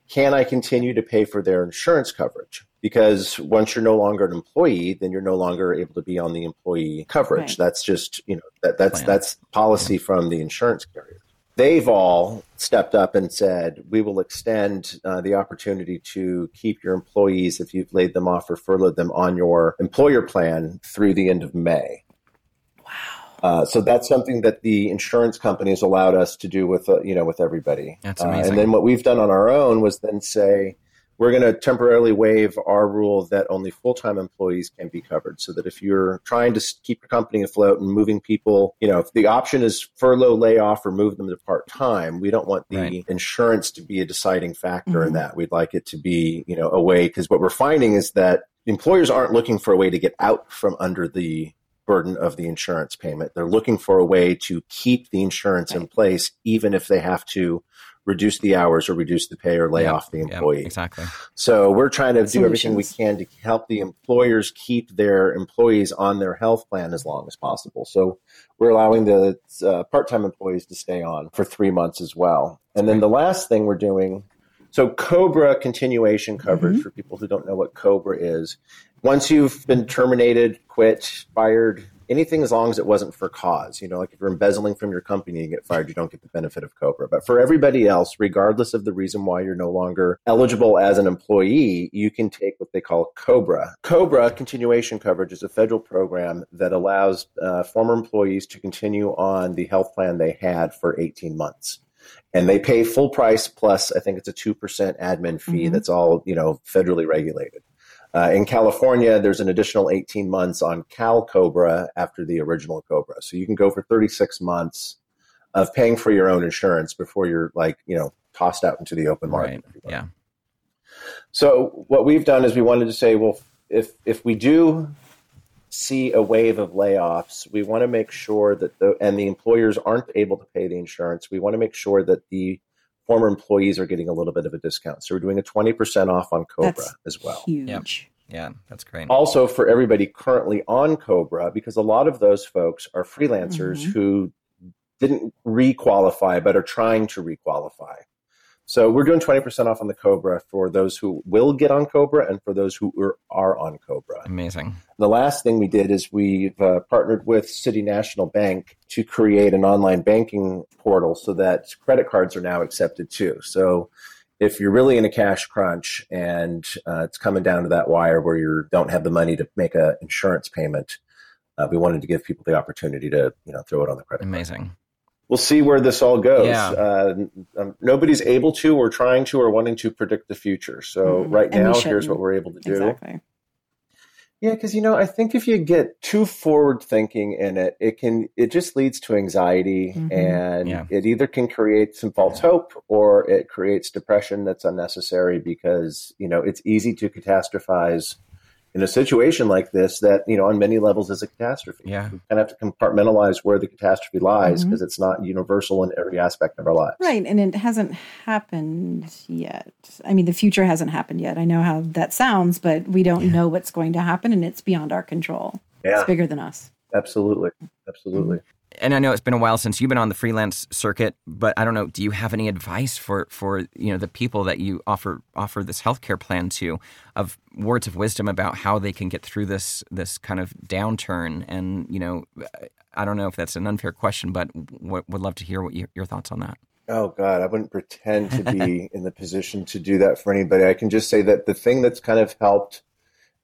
can I continue to pay for their insurance coverage? Because once you're no longer an employee, then you're no longer able to be on the employee coverage. Right. That's just you know that that's Plan. that's policy yeah. from the insurance carrier. They've all stepped up and said, we will extend uh, the opportunity to keep your employees if you've laid them off or furloughed them on your employer plan through the end of May. Wow. Uh, so that's something that the insurance companies allowed us to do with uh, you know with everybody. That's amazing. Uh, and then what we've done on our own was then say, we're going to temporarily waive our rule that only full time employees can be covered. So that if you're trying to keep your company afloat and moving people, you know, if the option is furlough, layoff, or move them to part time, we don't want the right. insurance to be a deciding factor mm-hmm. in that. We'd like it to be, you know, a way, because what we're finding is that employers aren't looking for a way to get out from under the burden of the insurance payment. They're looking for a way to keep the insurance right. in place, even if they have to reduce the hours or reduce the pay or lay yeah, off the employee. Yeah, exactly. So we're trying to do everything we can to help the employers keep their employees on their health plan as long as possible. So we're allowing the uh, part-time employees to stay on for three months as well. And then the last thing we're doing so COBRA continuation coverage mm-hmm. for people who don't know what COBRA is. Once you've been terminated, quit, fired, anything as long as it wasn't for cause. You know, like if you're embezzling from your company and get fired, you don't get the benefit of COBRA. But for everybody else, regardless of the reason why you're no longer eligible as an employee, you can take what they call COBRA. COBRA, continuation coverage, is a federal program that allows uh, former employees to continue on the health plan they had for 18 months and they pay full price plus i think it's a 2% admin fee mm-hmm. that's all you know federally regulated uh, in California, there's an additional 18 months on Cal Cobra after the original Cobra. So you can go for 36 months of paying for your own insurance before you're like, you know, tossed out into the open market. Right. Yeah. So what we've done is we wanted to say, well, if if we do see a wave of layoffs, we want to make sure that the and the employers aren't able to pay the insurance. We want to make sure that the former employees are getting a little bit of a discount. So we're doing a 20% off on Cobra that's as well. Huge. Yep. Yeah, that's great. Also, for everybody currently on Cobra, because a lot of those folks are freelancers mm-hmm. who didn't requalify but are trying to requalify. So we're doing 20% off on the Cobra for those who will get on Cobra and for those who are on Cobra. Amazing. The last thing we did is we've uh, partnered with City National Bank to create an online banking portal so that credit cards are now accepted too. So if you're really in a cash crunch and uh, it's coming down to that wire where you don't have the money to make an insurance payment, uh, we wanted to give people the opportunity to you know throw it on the credit. Amazing. Card we'll see where this all goes. Yeah. Uh, um, nobody's able to, or trying to, or wanting to predict the future. So mm, right now, here's what we're able to do. Exactly. Yeah, because you know, I think if you get too forward thinking in it, it can it just leads to anxiety, mm-hmm. and yeah. it either can create some false hope or it creates depression that's unnecessary because you know it's easy to catastrophize in a situation like this that you know on many levels is a catastrophe. Yeah, we kind of have to compartmentalize where the catastrophe lies because mm-hmm. it's not universal in every aspect of our lives. Right, and it hasn't happened yet. I mean, the future hasn't happened yet. I know how that sounds, but we don't yeah. know what's going to happen, and it's beyond our control. Yeah. It's bigger than us. Absolutely, absolutely and I know it's been a while since you've been on the freelance circuit, but I don't know. Do you have any advice for for you know the people that you offer offer this healthcare plan to, of words of wisdom about how they can get through this this kind of downturn? And you know, I don't know if that's an unfair question, but w- would love to hear what you, your thoughts on that. Oh God, I wouldn't pretend to be in the position to do that for anybody. I can just say that the thing that's kind of helped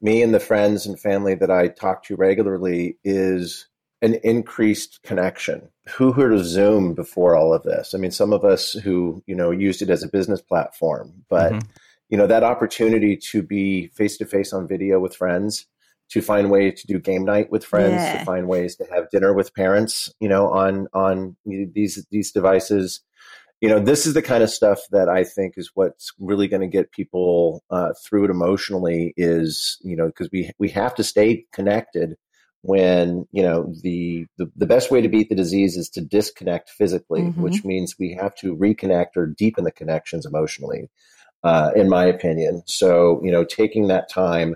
me and the friends and family that I talk to regularly is an increased connection. Who heard of Zoom before all of this? I mean, some of us who, you know, used it as a business platform, but, mm-hmm. you know, that opportunity to be face to face on video with friends, to find ways to do game night with friends, yeah. to find ways to have dinner with parents, you know, on, on these, these devices. You know, this is the kind of stuff that I think is what's really going to get people uh, through it emotionally is, you know, because we, we have to stay connected when you know the, the, the best way to beat the disease is to disconnect physically mm-hmm. which means we have to reconnect or deepen the connections emotionally uh, in my opinion. So you know taking that time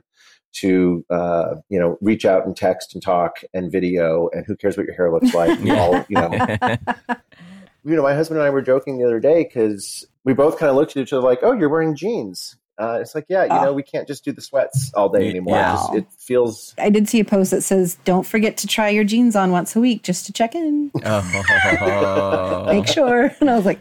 to uh, you know reach out and text and talk and video and who cares what your hair looks like all you know. You know my husband and i were joking the other day because we both kind of looked at each other like oh you're wearing jeans uh, it's like, yeah, you know, we can't just do the sweats all day anymore. Yeah. It, just, it feels. I did see a post that says, "Don't forget to try your jeans on once a week just to check in, oh. make sure." And I was like,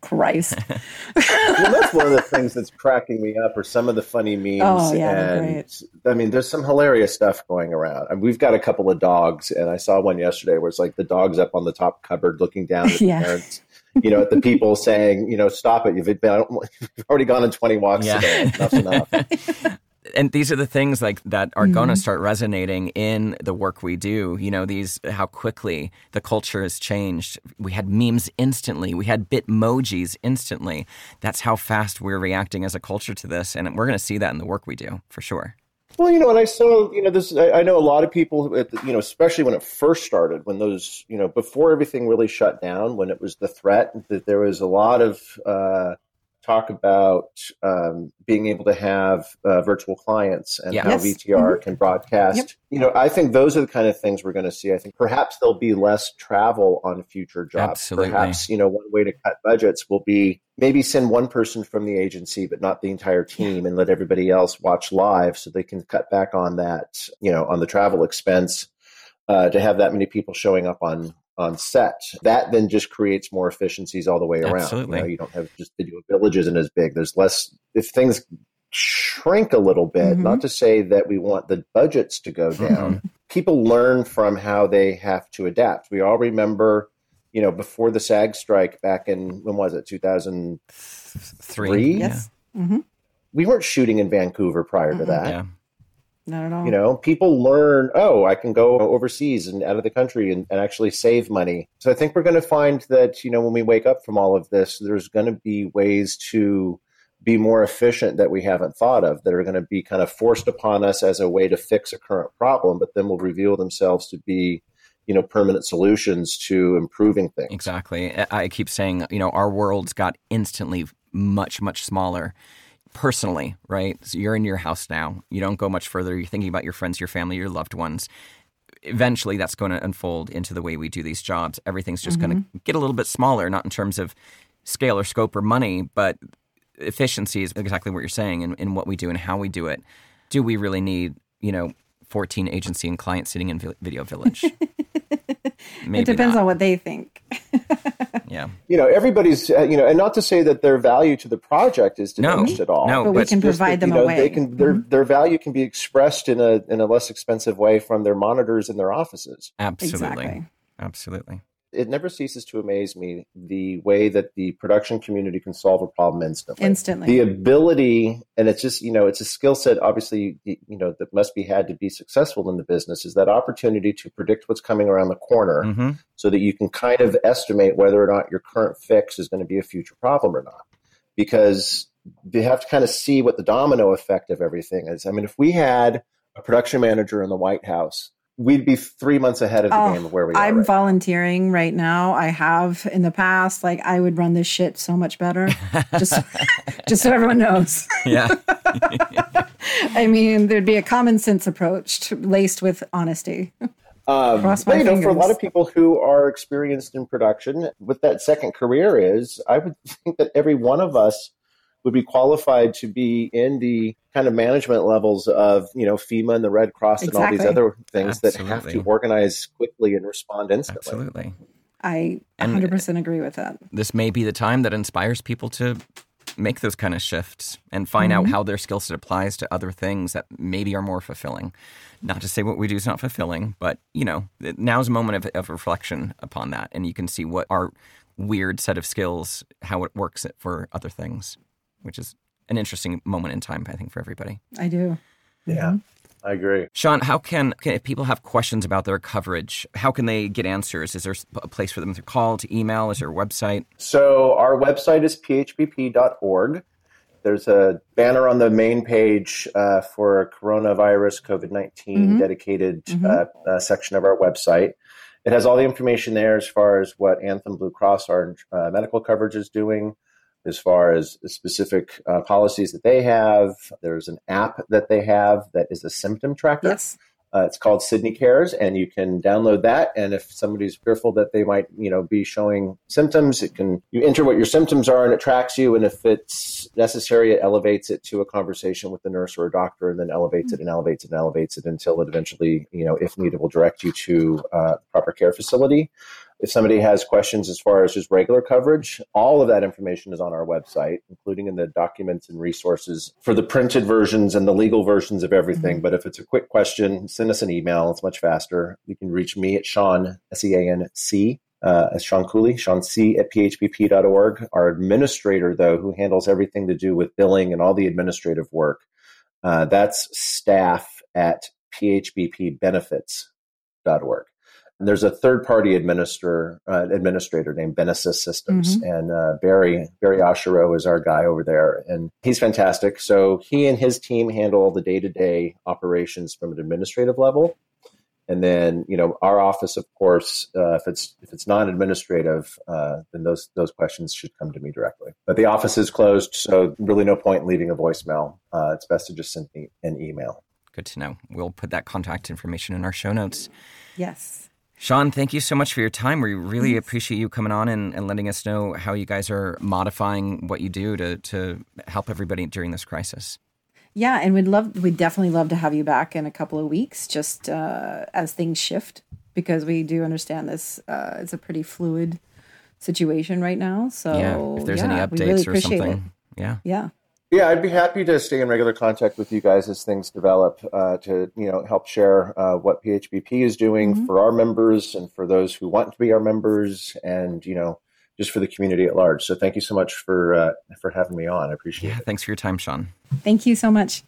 Christ. well, that's one of the things that's cracking me up, or some of the funny memes. Oh, yeah, and I mean, there's some hilarious stuff going around. I mean, we've got a couple of dogs, and I saw one yesterday where it's like the dog's up on the top cupboard looking down at yeah. the parents you know, at the people saying, you know, stop it. You've, been, you've already gone on 20 walks yeah. today. Enough's enough. and these are the things like that are mm-hmm. going to start resonating in the work we do you know these how quickly the culture has changed we had memes instantly we had bitmojis instantly that's how fast we're reacting as a culture to this and we're going to see that in the work we do for sure well, you know, and I saw, you know, this. I, I know a lot of people, the, you know, especially when it first started, when those, you know, before everything really shut down, when it was the threat, that there was a lot of uh, talk about um, being able to have uh, virtual clients and yeah. how. VTR mm-hmm. can broadcast. Yep. You know, I think those are the kind of things we're going to see. I think perhaps there'll be less travel on future jobs. Absolutely. Perhaps, you know, one way to cut budgets will be maybe send one person from the agency, but not the entire team and let everybody else watch live so they can cut back on that, you know, on the travel expense. Uh, to have that many people showing up on on set. That then just creates more efficiencies all the way around. Absolutely. You, know, you don't have just video villages and as big. There's less if things shrink a little bit, mm-hmm. not to say that we want the budgets to go down. Mm-hmm. People learn from how they have to adapt. We all remember, you know, before the SAG strike back in when was it, 2003? Yes. Mm-hmm. We weren't shooting in Vancouver prior to that. Yeah. Not at all. You know, people learn, oh, I can go overseas and out of the country and, and actually save money. So I think we're going to find that, you know, when we wake up from all of this, there's going to be ways to be more efficient that we haven't thought of that are going to be kind of forced upon us as a way to fix a current problem, but then will reveal themselves to be you know permanent solutions to improving things exactly i keep saying you know our world's got instantly much much smaller personally, right? So you're in your house now. You don't go much further. You're thinking about your friends, your family, your loved ones. Eventually, that's going to unfold into the way we do these jobs. Everything's just mm-hmm. going to get a little bit smaller, not in terms of scale or scope or money, but efficiency is exactly what you're saying in, in what we do and how we do it. Do we really need, you know, 14 agency and client sitting in Video Village? Maybe it depends not. on what they think. yeah. You know, everybody's, uh, you know, and not to say that their value to the project is diminished no, at all. No, but, but we can provide that, them you know, a way. They can, their, mm-hmm. their value can be expressed in a, in a less expensive way from their monitors in their offices. Absolutely. Exactly. Absolutely it never ceases to amaze me the way that the production community can solve a problem instantly. Instantly. The ability, and it's just, you know, it's a skill set, obviously, you know, that must be had to be successful in the business is that opportunity to predict what's coming around the corner mm-hmm. so that you can kind of estimate whether or not your current fix is going to be a future problem or not. Because you have to kind of see what the domino effect of everything is. I mean, if we had a production manager in the White House we'd be three months ahead of the oh, game of where we are. I'm right volunteering right now. I have in the past. Like I would run this shit so much better. just, just so everyone knows. Yeah. I mean, there'd be a common sense approach laced with honesty. Um, but, you know, for a lot of people who are experienced in production, what that second career is, I would think that every one of us would be qualified to be in the kind of management levels of you know FEMA and the Red Cross exactly. and all these other things Absolutely. that have to organize quickly and respond instantly. Absolutely. I 100% and agree with that. This may be the time that inspires people to make those kind of shifts and find mm-hmm. out how their skill set applies to other things that maybe are more fulfilling. Not to say what we do is not fulfilling, but you know, now's a moment of, of reflection upon that, and you can see what our weird set of skills, how it works for other things which is an interesting moment in time, I think, for everybody. I do. Yeah. Mm-hmm. I agree. Sean, how can, can, if people have questions about their coverage, how can they get answers? Is there a place for them to call, to email? Is there a website? So our website is phbp.org. There's a banner on the main page uh, for coronavirus COVID 19 mm-hmm. dedicated mm-hmm. Uh, uh, section of our website. It has all the information there as far as what Anthem Blue Cross, our uh, medical coverage, is doing as far as specific uh, policies that they have. There's an app that they have that is a symptom tracker. Yes. Uh, it's called Sydney Cares, and you can download that. And if somebody's fearful that they might, you know, be showing symptoms, it can you enter what your symptoms are, and it tracks you. And if it's necessary, it elevates it to a conversation with the nurse or a doctor, and then elevates it and elevates it and elevates it until it eventually, you know, if needed, will direct you to uh, proper care facility. If somebody has questions as far as just regular coverage, all of that information is on our website, including in the documents and resources for the printed versions and the legal versions of everything. Mm-hmm. But if it's a quick question, send us an email. It's much faster. You can reach me at Sean, S E A N C, uh, as Sean Cooley, Sean C at phbp.org. Our administrator, though, who handles everything to do with billing and all the administrative work, uh, that's staff at phbpbenefits.org. And there's a third party administrator uh, administrator named BeneSys Systems, mm-hmm. and uh, Barry Barry Oshiro is our guy over there, and he's fantastic. So he and his team handle all the day to day operations from an administrative level, and then you know our office, of course, uh, if it's if it's non administrative, uh, then those those questions should come to me directly. But the office is closed, so really no point in leaving a voicemail. Uh, it's best to just send me an email. Good to know. We'll put that contact information in our show notes. Yes. Sean, thank you so much for your time. We really yes. appreciate you coming on and, and, letting us know how you guys are modifying what you do to, to help everybody during this crisis. Yeah, and we'd love, we'd definitely love to have you back in a couple of weeks, just uh, as things shift, because we do understand this. Uh, it's a pretty fluid situation right now. So yeah, if there's yeah, any updates really or something, it. yeah, yeah. Yeah, I'd be happy to stay in regular contact with you guys as things develop uh, to you know help share uh, what PHBP is doing mm-hmm. for our members and for those who want to be our members, and you know just for the community at large. So thank you so much for uh, for having me on. I appreciate it. yeah, it. Thanks for your time, Sean. Thank you so much.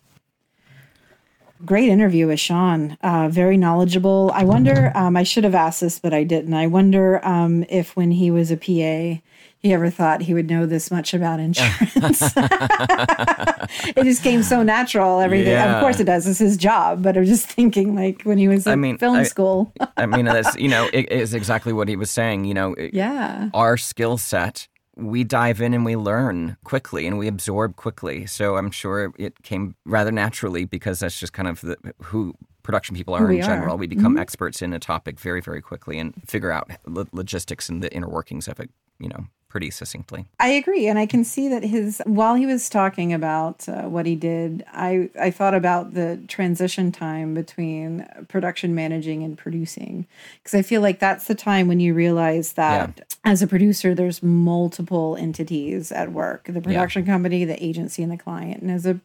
Great interview with Sean. Uh, very knowledgeable. I wonder. Um, I should have asked this, but I didn't. I wonder um, if when he was a PA he ever thought he would know this much about insurance. it just came so natural. Everything, yeah. of course, it does. It's his job. But I'm just thinking, like when he was in I mean, film I, school. I mean, that's you know, it is exactly what he was saying. You know, yeah, our skill set. We dive in and we learn quickly and we absorb quickly. So I'm sure it came rather naturally because that's just kind of the, who production people are in general. Are. We become mm-hmm. experts in a topic very, very quickly and figure out logistics and the inner workings of it, you know, pretty succinctly. I agree, and I can see that his while he was talking about uh, what he did, I I thought about the transition time between production managing and producing because I feel like that's the time when you realize that yeah. as a producer, there's multiple entities at work: the production yeah. company, the agency, and the client. And as a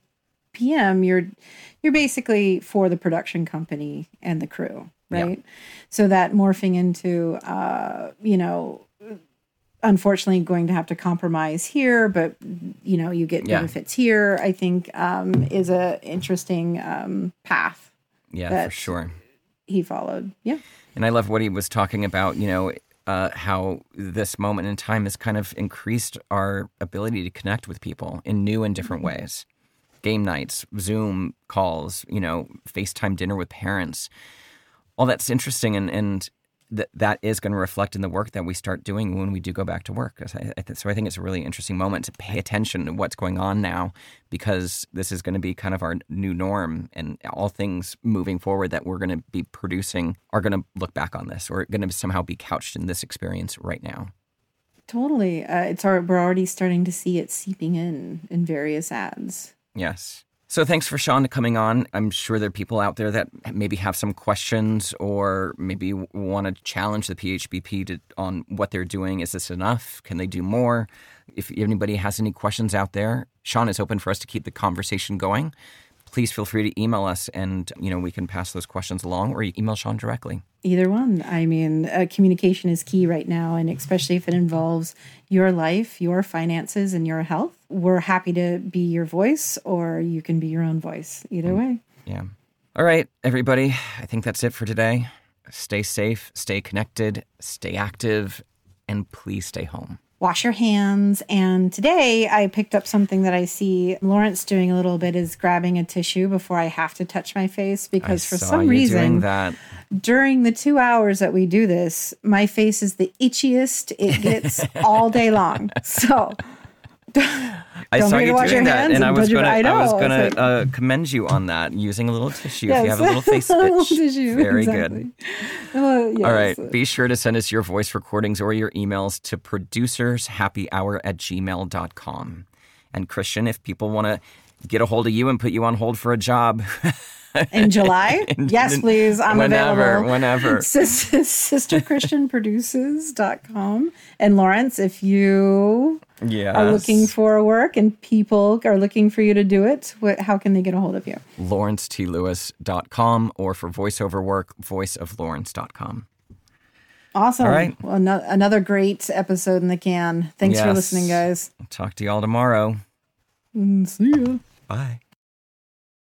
PM, you're you're basically for the production company and the crew, right? Yeah. So that morphing into, uh, you know unfortunately going to have to compromise here, but you know, you get yeah. benefits here, I think um, is a interesting um, path. Yeah, for sure. He followed. Yeah. And I love what he was talking about, you know, uh, how this moment in time has kind of increased our ability to connect with people in new and different mm-hmm. ways. Game nights, Zoom calls, you know, FaceTime dinner with parents. All that's interesting and, and that that is going to reflect in the work that we start doing when we do go back to work. So I, think it's a really interesting moment to pay attention to what's going on now because this is going to be kind of our new norm and all things moving forward that we're going to be producing are going to look back on this or going to somehow be couched in this experience right now. Totally. Uh, it's our, we're already starting to see it seeping in in various ads. Yes. So thanks for Sean coming on. I'm sure there are people out there that maybe have some questions or maybe want to challenge the PHBP to, on what they're doing. Is this enough? Can they do more? If anybody has any questions out there, Sean is open for us to keep the conversation going please feel free to email us and you know we can pass those questions along or you email sean directly. Either one. I mean uh, communication is key right now and especially if it involves your life your finances and your health we're happy to be your voice or you can be your own voice. Either mm. way. Yeah. All right everybody. I think that's it for today. Stay safe stay connected stay active and please stay home wash your hands. And today I picked up something that I see Lawrence doing a little bit is grabbing a tissue before I have to touch my face because I for some reason during the two hours that we do this, my face is the itchiest it gets all day long. So I saw you doing that, and, I was going to I, I was going to uh, commend you on that using a little tissue. Yes. If you have a little face itch, tissue, very exactly. good. Uh, yes. All right, be sure to send us your voice recordings or your emails to producershappyhour at gmail.com. And Christian, if people want to get a hold of you and put you on hold for a job. in July? in, yes, please. I'm whenever, available. Whenever. Sis, sisterchristianproduces.com. And Lawrence, if you yes. are looking for work and people are looking for you to do it, what, how can they get a hold of you? LawrenceTLewis.com or for voiceover work, voiceoflawrence.com. Awesome. All right. Well, no, another great episode in the can. Thanks for listening, guys. Talk to y'all tomorrow. Mm, see ya. Bye.